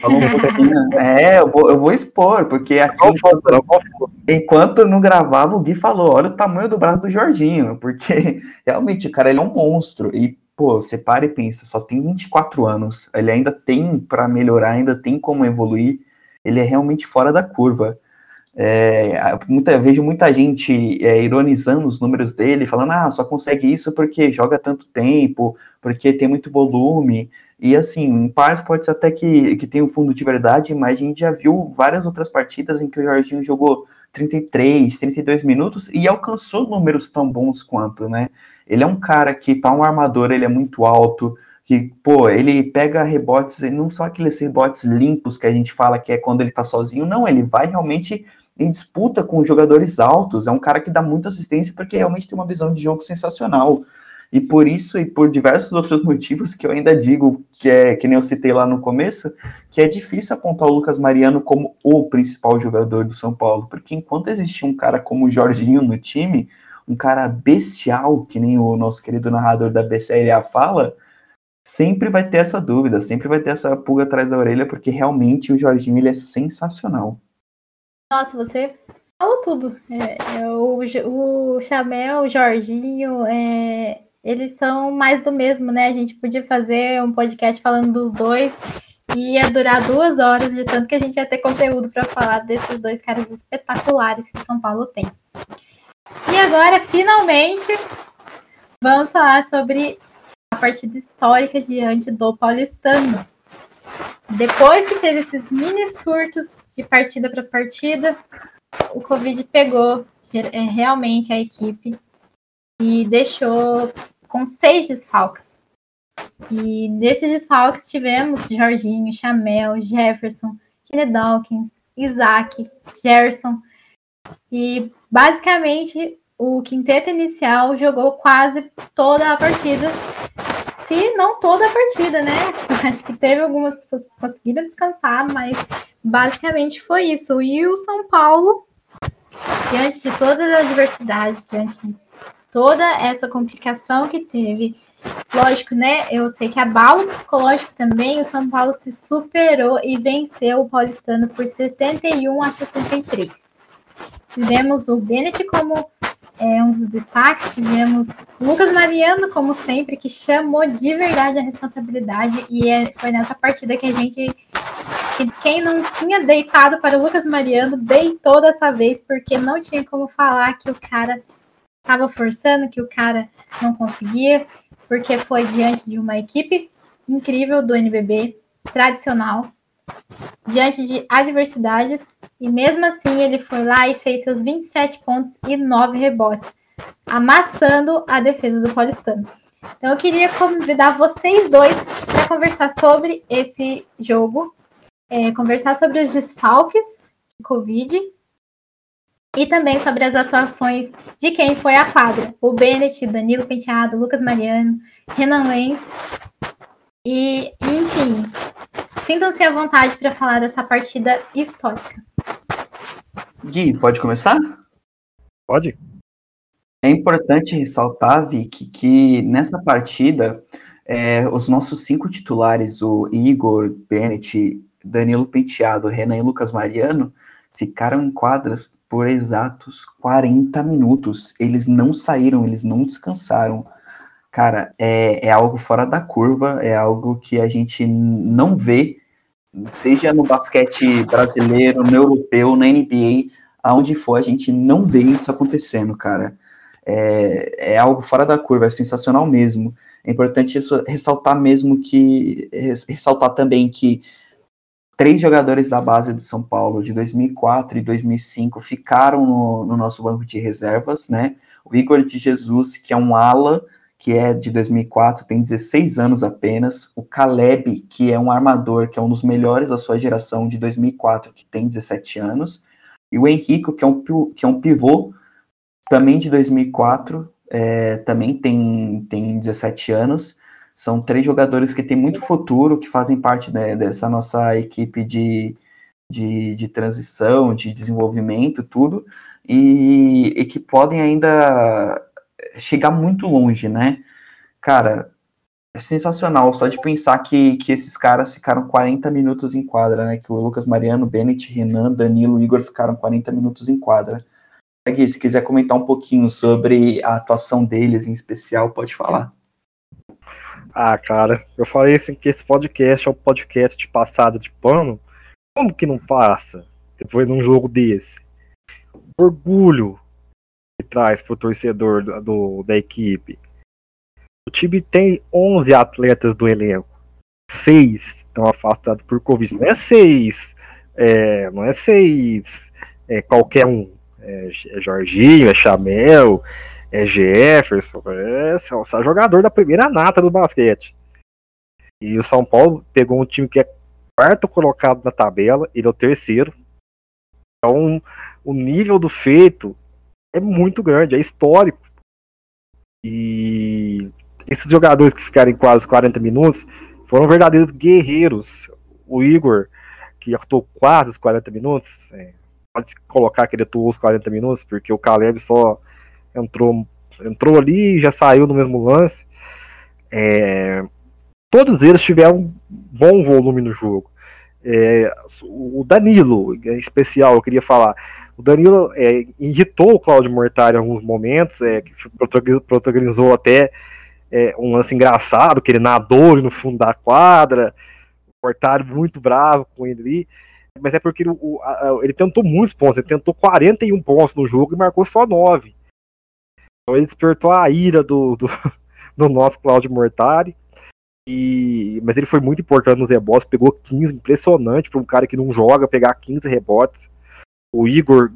S3: Falou um pouquinho. é, eu vou, eu vou expor, porque aqui, enquanto, enquanto não gravava, o Gui falou: olha o tamanho do braço do Jorginho, porque realmente, cara, ele é um monstro. E pô, você para e pensa, só tem 24 anos, ele ainda tem para melhorar, ainda tem como evoluir, ele é realmente fora da curva. É, muita, vejo muita gente é, ironizando os números dele, falando, ah, só consegue isso porque joga tanto tempo, porque tem muito volume, e assim, em parte pode ser até que, que tem um fundo de verdade, mas a gente já viu várias outras partidas em que o Jorginho jogou 33, 32 minutos e alcançou números tão bons quanto, né? Ele é um cara que, para um armador, ele é muito alto, que, pô, ele pega rebotes, não só aqueles rebotes limpos que a gente fala que é quando ele tá sozinho, não, ele vai realmente em disputa com jogadores altos, é um cara que dá muita assistência porque realmente tem uma visão de jogo sensacional. E por isso e por diversos outros motivos que eu ainda digo que é que nem eu citei lá no começo, que é difícil apontar o Lucas Mariano como o principal jogador do São Paulo, porque enquanto existia um cara como o Jorginho no time, um cara bestial, que nem o nosso querido narrador da BCLA fala, sempre vai ter essa dúvida, sempre vai ter essa pulga atrás da orelha, porque realmente o Jorginho ele é sensacional.
S1: Nossa, você falou tudo. É, é, o, o Chamel, o Jorginho, é, eles são mais do mesmo, né? A gente podia fazer um podcast falando dos dois e ia durar duas horas, de tanto que a gente ia ter conteúdo para falar desses dois caras espetaculares que o São Paulo tem. E agora, finalmente, vamos falar sobre a partida histórica diante do Paulistano. Depois que teve esses mini surtos de partida para partida, o Covid pegou é, realmente a equipe e deixou com seis desfalques. E desses desfalques tivemos Jorginho, Chamel, Jefferson, Kenny Dawkins, Isaac, Gerson, e basicamente o quinteto inicial jogou quase toda a partida. Se não toda a partida, né? Acho que teve algumas pessoas que conseguiram descansar, mas basicamente foi isso. E o São Paulo, diante de todas as adversidades, diante de toda essa complicação que teve, lógico, né? Eu sei que abalo psicológico também, o São Paulo se superou e venceu o Paulistano por 71 a 63. Tivemos o Bennett como é, um dos destaques, tivemos Lucas Mariano, como sempre, que chamou de verdade a responsabilidade, e é, foi nessa partida que a gente. Que quem não tinha deitado para o Lucas Mariano deitou dessa vez, porque não tinha como falar que o cara estava forçando, que o cara não conseguia, porque foi diante de uma equipe incrível do NBB, tradicional, diante de adversidades, e mesmo assim ele foi lá e fez seus 27 pontos e 9 rebotes, amassando a defesa do Paulistano. Então eu queria convidar vocês dois para conversar sobre esse jogo, é, conversar sobre os desfalques de Covid e também sobre as atuações de quem foi à quadra. O Bennett, Danilo Penteado, Lucas Mariano, Renan Lenz. E, enfim, sintam-se à vontade para falar dessa partida histórica.
S3: Gui, pode começar?
S2: Pode.
S3: É importante ressaltar, Vicky, que nessa partida, é, os nossos cinco titulares, o Igor, Bennett, Danilo Penteado, Renan e Lucas Mariano, ficaram em quadras por exatos 40 minutos. Eles não saíram, eles não descansaram. Cara, é, é algo fora da curva, é algo que a gente não vê, seja no basquete brasileiro, no europeu, na NBA, aonde for, a gente não vê isso acontecendo, cara. É, é algo fora da curva, é sensacional mesmo. É importante isso, ressaltar mesmo que, ressaltar também que três jogadores da base do São Paulo de 2004 e 2005 ficaram no, no, nosso banco de reservas, né? O Igor de Jesus, que é um ala, que é de 2004, tem 16 anos apenas. O Caleb, que é um armador, que é um dos melhores da sua geração de 2004, que tem 17 anos. E o Henrico, que é um, que é um pivô, também de 2004, é, também tem, tem 17 anos. São três jogadores que têm muito futuro, que fazem parte né, dessa nossa equipe de, de, de, transição, de desenvolvimento, tudo, e, e, que podem ainda chegar muito longe, né? Cara, é sensacional só de pensar que, que esses caras ficaram 40 minutos em quadra, né? Que o Lucas Mariano, Bennett, Renan, Danilo, Igor ficaram 40 minutos em quadra. Gui, se quiser comentar um pouquinho sobre a atuação deles em especial, pode falar.
S2: Ah, cara, eu falei assim que esse podcast é um podcast de passada de pano. Como que não passa? Depois num jogo desse. Orgulho que traz pro torcedor do, do, da equipe. O time tem 11 atletas do elenco. Seis estão afastados por Covid. Não é seis. É, não é seis. É qualquer um. É, é Jorginho, é Chamel, é Jefferson, é, é jogador da primeira nata do basquete. E o São Paulo pegou um time que é quarto colocado na tabela, ele é o terceiro. Então, o nível do feito é muito grande, é histórico. E esses jogadores que ficaram em quase 40 minutos foram verdadeiros guerreiros. O Igor, que atuou quase os 40 minutos, é, pode colocar que ele atuou os 40 minutos, porque o Caleb só entrou, entrou ali e já saiu no mesmo lance. É, todos eles tiveram um bom volume no jogo. É, o Danilo, em especial, eu queria falar. O Danilo é, irritou o Claudio Mortari em alguns momentos, é, que protagonizou até é, um lance engraçado, que ele nadou no fundo da quadra. O Mortari muito bravo com ele ali. Mas é porque o, a, ele tentou muitos pontos, ele tentou 41 pontos no jogo e marcou só 9. Então ele despertou a ira do, do, do nosso Claudio Mortari. E, mas ele foi muito importante nos rebotes, pegou 15, impressionante para um cara que não joga pegar 15 rebotes. O Igor,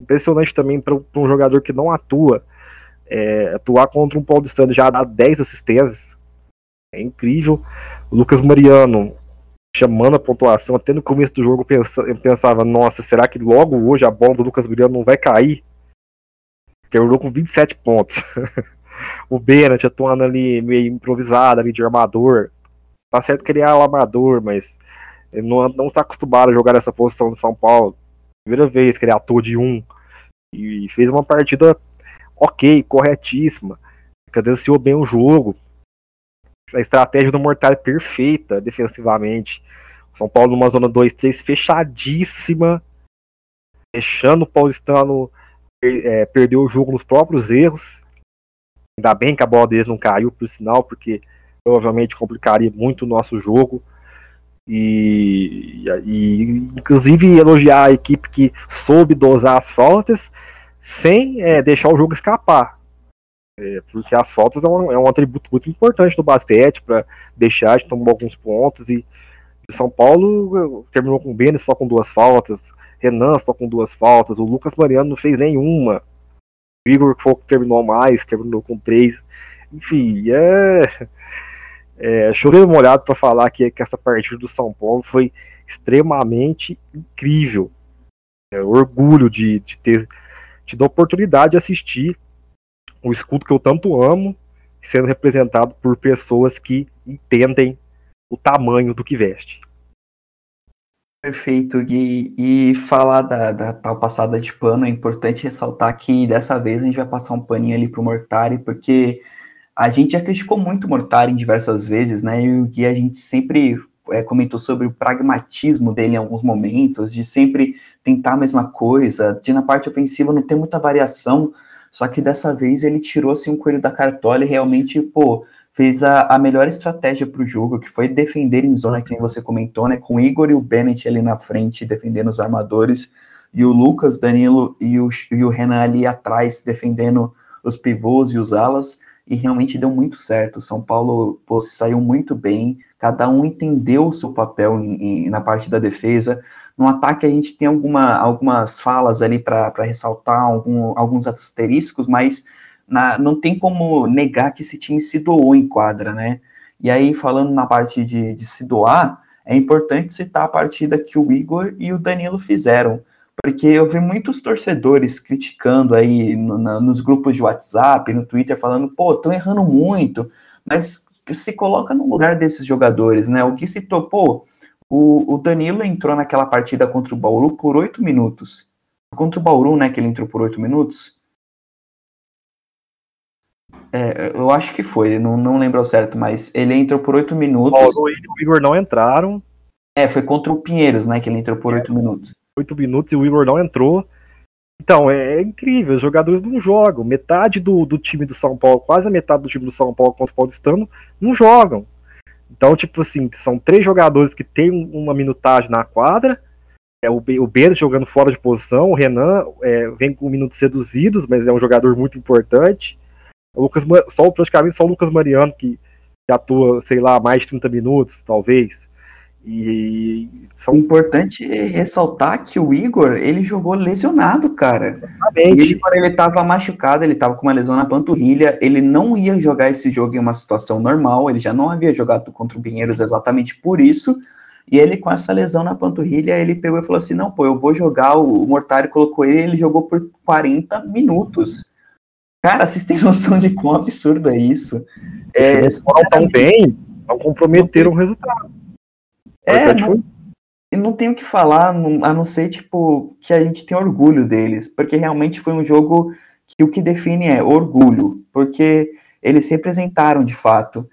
S2: impressionante também para um jogador que não atua. É, atuar contra um paulistano já dá 10 assistências. É incrível. O Lucas Mariano chamando a pontuação, até no começo do jogo eu pensava, nossa, será que logo hoje a bola do Lucas Mariano não vai cair? Terminou com 27 pontos. o Bennett atuando ali meio improvisado ali de armador. Tá certo que ele é armador, mas Ele não, não está acostumado a jogar nessa posição do São Paulo. Primeira vez que ele atuou de um. E fez uma partida ok, corretíssima. Cadenciou bem o jogo. A estratégia do Mortal é perfeita defensivamente. São Paulo numa zona 2-3 fechadíssima. Deixando o Paulistano é, perder o jogo nos próprios erros. Ainda bem que a bola deles não caiu, por sinal, porque provavelmente complicaria muito o nosso jogo. E, e, inclusive elogiar a equipe que soube dosar as faltas sem é, deixar o jogo escapar. É, porque as faltas é um, é um, atributo muito importante do basquete para deixar de tomar alguns pontos. E São Paulo terminou com o Benes só com duas faltas, Renan só com duas faltas, o Lucas Mariano não fez nenhuma. O Igor que terminou mais, terminou com três. Enfim, é é, chovendo molhado para falar que, que essa partida do São Paulo foi extremamente incrível. É, orgulho de, de ter tido a oportunidade de assistir o escudo que eu tanto amo sendo representado por pessoas que entendem o tamanho do que veste.
S3: Perfeito, Gui. E falar da, da, tal passada de pano, é importante ressaltar que dessa vez a gente vai passar um paninho ali pro Mortari, porque a gente já criticou muito o Mortari em diversas vezes, né? E o Gui, a gente sempre é, comentou sobre o pragmatismo dele em alguns momentos, de sempre tentar a mesma coisa, de na parte ofensiva não ter muita variação, só que dessa vez ele tirou assim um coelho da cartola e realmente, pô, fez a, a melhor estratégia para o jogo, que foi defender em zona, que você comentou, né? Com Igor e o Bennett ali na frente, defendendo os armadores, e o Lucas, Danilo e o, e o Renan ali atrás, defendendo os pivôs e os alas e realmente deu muito certo. São Paulo pô, saiu muito bem, cada um entendeu o seu papel em, em, na parte da defesa. No ataque, a gente tem alguma, algumas falas ali para ressaltar, algum, alguns asteriscos, mas na, não tem como negar que esse time se doou em quadra, né? E aí, falando na parte de, de se doar, é importante citar a partida que o Igor e o Danilo fizeram porque eu vi muitos torcedores criticando aí no, na, nos grupos de WhatsApp, no Twitter, falando, pô, estão errando muito, mas se coloca no lugar desses jogadores, né? O que se topou, o, o Danilo entrou naquela partida contra o Bauru por oito minutos. Contra o Bauru, né, que ele entrou por oito minutos. É, eu acho que foi, não, não lembro ao certo, mas ele entrou por oito minutos. O
S2: Bauru e o Igor não entraram.
S3: É, foi contra o Pinheiros, né, que ele entrou por oito minutos.
S2: 8 minutos e o Igor não entrou. Então, é, é, incrível, os jogadores não jogam. Metade do, do time do São Paulo, quase a metade do time do São Paulo contra o Paulistano, não jogam. Então, tipo assim, são três jogadores que têm uma minutagem na quadra. É o, o Benes jogando fora de posição, o Renan é, vem com minutos seduzidos, mas é um jogador muito importante. O Lucas, só, praticamente só o Lucas Mariano, que, que atua, sei lá, mais de 30 minutos, talvez. E
S3: são... importante ressaltar que o Igor, ele jogou lesionado, cara. Exatamente. Ele, ele tava machucado, ele tava com uma lesão na panturrilha, ele não ia jogar esse jogo em uma situação normal, ele já não havia jogado contra o Pinheiros exatamente por isso, e ele com essa lesão na panturrilha, ele pegou e falou assim, não, pô, eu vou jogar, o Mortário colocou ele, ele jogou por 40 minutos. Cara, vocês têm noção de quão absurdo é isso?
S2: É, Eles foram tão bem, não comprometeram o resultado.
S3: É, não, e não tenho o que falar, a não ser, tipo, que a gente tem orgulho deles, porque realmente foi um jogo que o que define é orgulho, porque eles se representaram de fato.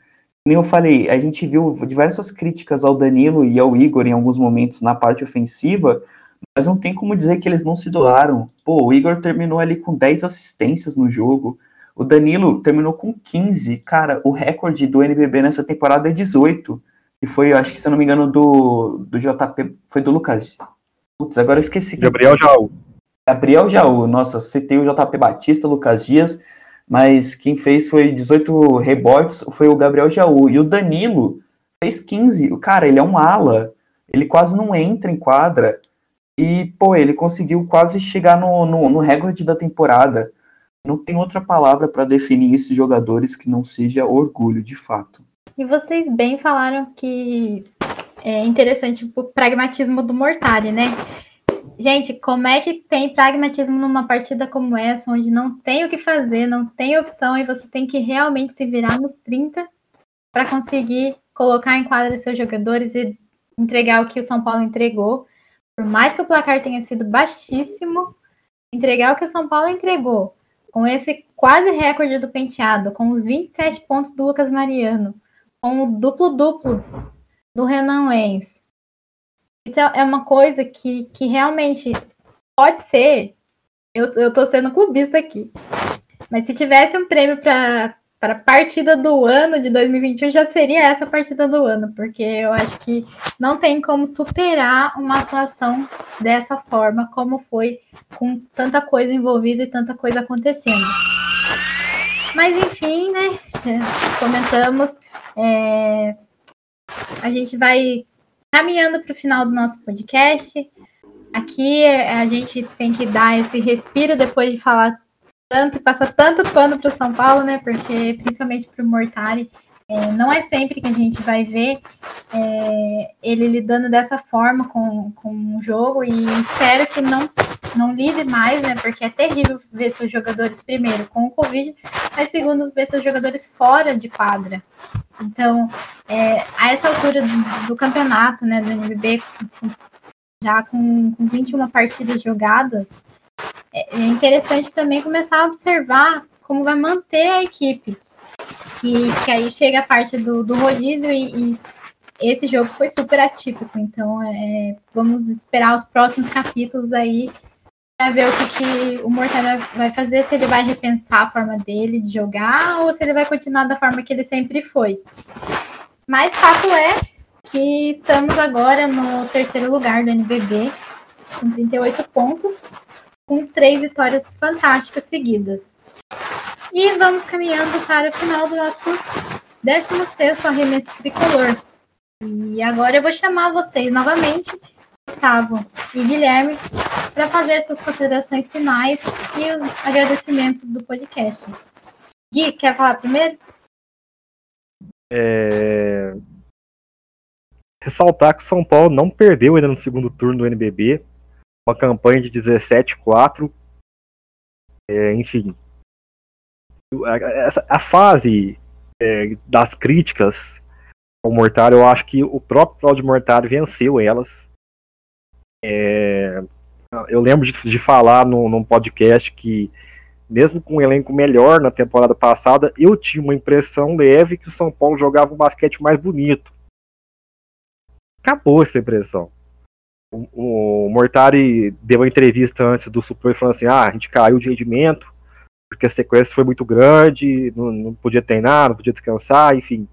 S3: Como eu falei, a gente viu diversas críticas ao Danilo e ao Igor em alguns momentos na parte ofensiva, mas não tem como dizer que eles não se doaram. Pô, o Igor terminou ali com 10 assistências no jogo. O Danilo terminou com 15. Cara, o recorde do NBB nessa temporada é 18 que foi, acho que se eu não me engano, do, do JP, foi do Lucas. Putz, agora eu esqueci.
S2: Gabriel Jaú.
S3: Gabriel Jaú, nossa, citei o JP Batista, Lucas Dias, mas quem fez foi 18 rebotes, foi o Gabriel Jaú. E o Danilo fez 15. O cara, ele é um ala, ele quase não entra em quadra. E, pô, ele conseguiu quase chegar no, no, no recorde da temporada. Não tem outra palavra para definir esses jogadores que não seja orgulho, de fato.
S1: E vocês bem falaram que é interessante o pragmatismo do Mortari, né? Gente, como é que tem pragmatismo numa partida como essa, onde não tem o que fazer, não tem opção e você tem que realmente se virar nos 30 para conseguir colocar em quadra seus jogadores e entregar o que o São Paulo entregou. Por mais que o placar tenha sido baixíssimo, entregar o que o São Paulo entregou, com esse quase recorde do penteado, com os 27 pontos do Lucas Mariano, com o duplo-duplo do Renan Lenz. Isso é, é uma coisa que, que realmente pode ser. Eu, eu tô sendo clubista aqui. Mas se tivesse um prêmio para para a partida do ano de 2021 já seria essa partida do ano, porque eu acho que não tem como superar uma atuação dessa forma, como foi com tanta coisa envolvida e tanta coisa acontecendo. Mas enfim, né? Comentamos. É, a gente vai caminhando para o final do nosso podcast. Aqui a gente tem que dar esse respiro depois de falar tanto, passa tanto pano para o São Paulo, né? Porque principalmente para o Mortari, é, não é sempre que a gente vai ver é, ele lidando dessa forma com, com o jogo e espero que não, não lide mais, né? Porque é terrível ver seus jogadores, primeiro, com o Covid, mas segundo, ver seus jogadores fora de quadra. Então, é, a essa altura do, do, campeonato, né, do NBB, já com, com 21 partidas jogadas, é, é interessante também começar a observar como vai manter a equipe. Que, que aí chega a parte do, do rodízio e, e esse jogo foi super atípico. Então é, vamos esperar os próximos capítulos aí para ver o que, que o Mortal vai fazer, se ele vai repensar a forma dele de jogar ou se ele vai continuar da forma que ele sempre foi. Mas fato é que estamos agora no terceiro lugar do NBB, com 38 pontos, com três vitórias fantásticas seguidas. E vamos caminhando para o final do nosso 16 arremesso tricolor. E agora eu vou chamar vocês novamente, Gustavo e Guilherme, para fazer suas considerações finais e os agradecimentos do podcast. Gui, quer falar primeiro?
S2: É... Ressaltar que o São Paulo não perdeu ainda no segundo turno do NBB uma campanha de 17-4. É, enfim. A, a fase é, das críticas ao Mortário, eu acho que o próprio Claudio Mortário venceu elas. É, eu lembro de, de falar no, num podcast que, mesmo com um elenco melhor na temporada passada, eu tinha uma impressão leve que o São Paulo jogava um basquete mais bonito. Acabou essa impressão o, Mortari deu uma entrevista antes do Super falando assim: ah, a gente caiu de rendimento, porque a sequência foi muito grande, não, não podia treinar, não podia descansar, enfim.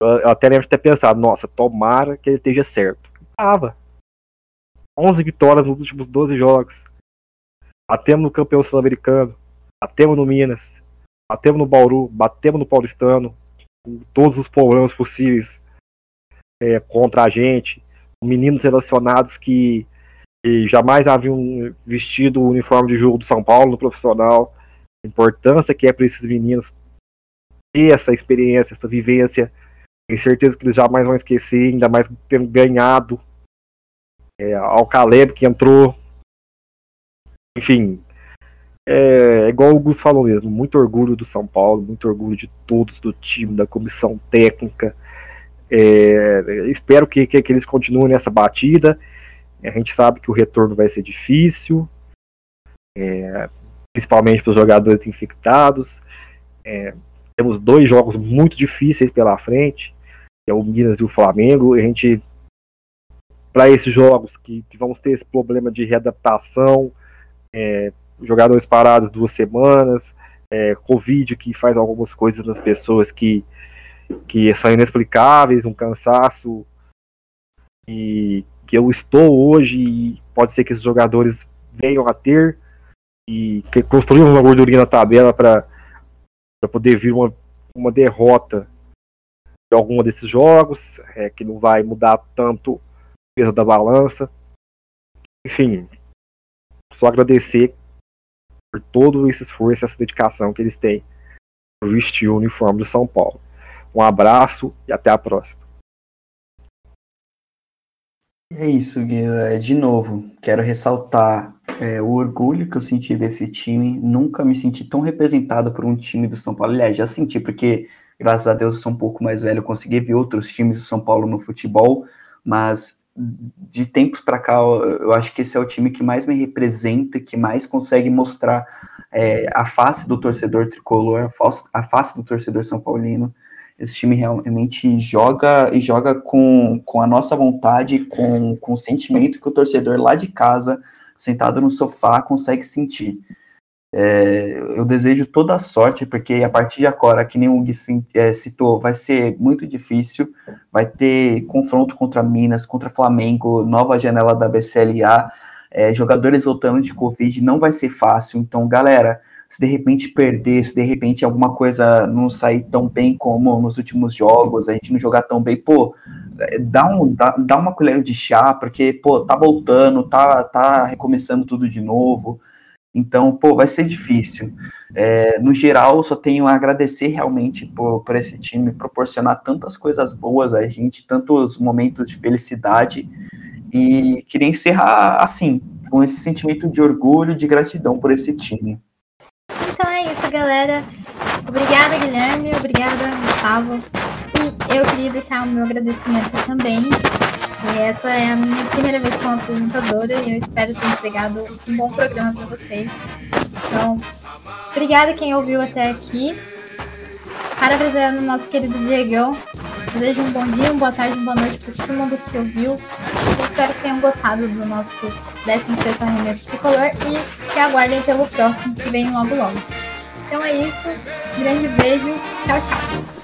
S2: Eu, eu, até lembro de ter pensado: nossa, tomara que ele esteja certo. Tava. 11 vitórias nos últimos 12 jogos. Batemos no campeão sul-americano, batemos no Minas, batemos no Bauru, batemos no Paulistano, com todos os problemas possíveis é, contra a gente meninos relacionados que, que jamais haviam vestido o uniforme de jogo do São Paulo no profissional. A importância que é para esses meninos ter essa experiência, essa vivência. Tenho certeza que eles jamais vão esquecer, ainda mais tendo ganhado. É, ao Caleb que entrou. Enfim, é, é igual o Gus falou mesmo, muito orgulho do São Paulo, muito orgulho de todos, do time, da comissão técnica, é, espero que, que, que, eles continuem nessa batida. A gente sabe que o retorno vai ser difícil, é, principalmente para os jogadores infectados. É, temos dois jogos muito difíceis pela frente, que é o Minas e o Flamengo. A gente, para esses jogos que, que, vamos ter esse problema de readaptação, é, jogadores parados duas semanas, é, Covid que faz algumas coisas nas pessoas que que são inexplicáveis, um cansaço e que eu estou hoje e pode ser que esses jogadores venham a ter e que construíram uma gordurinha na tabela para poder vir uma, uma derrota de alguma desses jogos, é, que não vai mudar tanto o peso da balança. Enfim, só agradecer por todo esse esforço, essa dedicação que eles têm por vestir o uniforme do São Paulo. Um abraço e até a próxima.
S3: É isso, Guilherme. De novo, quero ressaltar é, o orgulho que eu senti desse time. Nunca me senti tão representado por um time do São Paulo. Aliás, já senti, porque graças a Deus eu sou um pouco mais velho, consegui ver outros times do São Paulo no futebol, mas de tempos para cá, eu acho que esse é o time que mais me representa, que mais consegue mostrar é, a face do torcedor tricolor, a face do torcedor são paulino. Esse time realmente joga e joga com, com a nossa vontade, com, com o sentimento que o torcedor lá de casa, sentado no sofá, consegue sentir. É, eu desejo toda a sorte, porque a partir de agora, que nem o Gui é, citou, vai ser muito difícil. Vai ter confronto contra Minas, contra Flamengo, nova janela da BCLA, é, jogadores voltando de Covid, não vai ser fácil. Então, galera, se de repente perder, se de repente alguma coisa não sair tão bem como nos últimos jogos, a gente não jogar tão bem, pô, dá, um, dá, dá uma colher de chá, porque, pô, tá voltando, tá, tá recomeçando tudo de novo. Então, pô, vai ser difícil. É, no geral, só tenho a agradecer realmente por, por esse time proporcionar tantas coisas boas a gente, tantos momentos de felicidade. E queria encerrar assim, com esse sentimento de orgulho, de gratidão por esse time.
S1: Então é isso, galera. Obrigada, Guilherme. Obrigada, Gustavo. E eu queria deixar o meu agradecimento também e essa é a minha primeira vez como apresentadora e eu espero ter entregado um bom programa para vocês. Então, obrigada quem ouviu até aqui. Parafraseando nosso querido Diegão, desejo um bom dia, uma boa tarde, uma boa noite para todo mundo que ouviu. Espero que tenham gostado do nosso 16 arremesso tricolor e que aguardem pelo próximo que vem logo logo. Então é isso, grande beijo, tchau, tchau.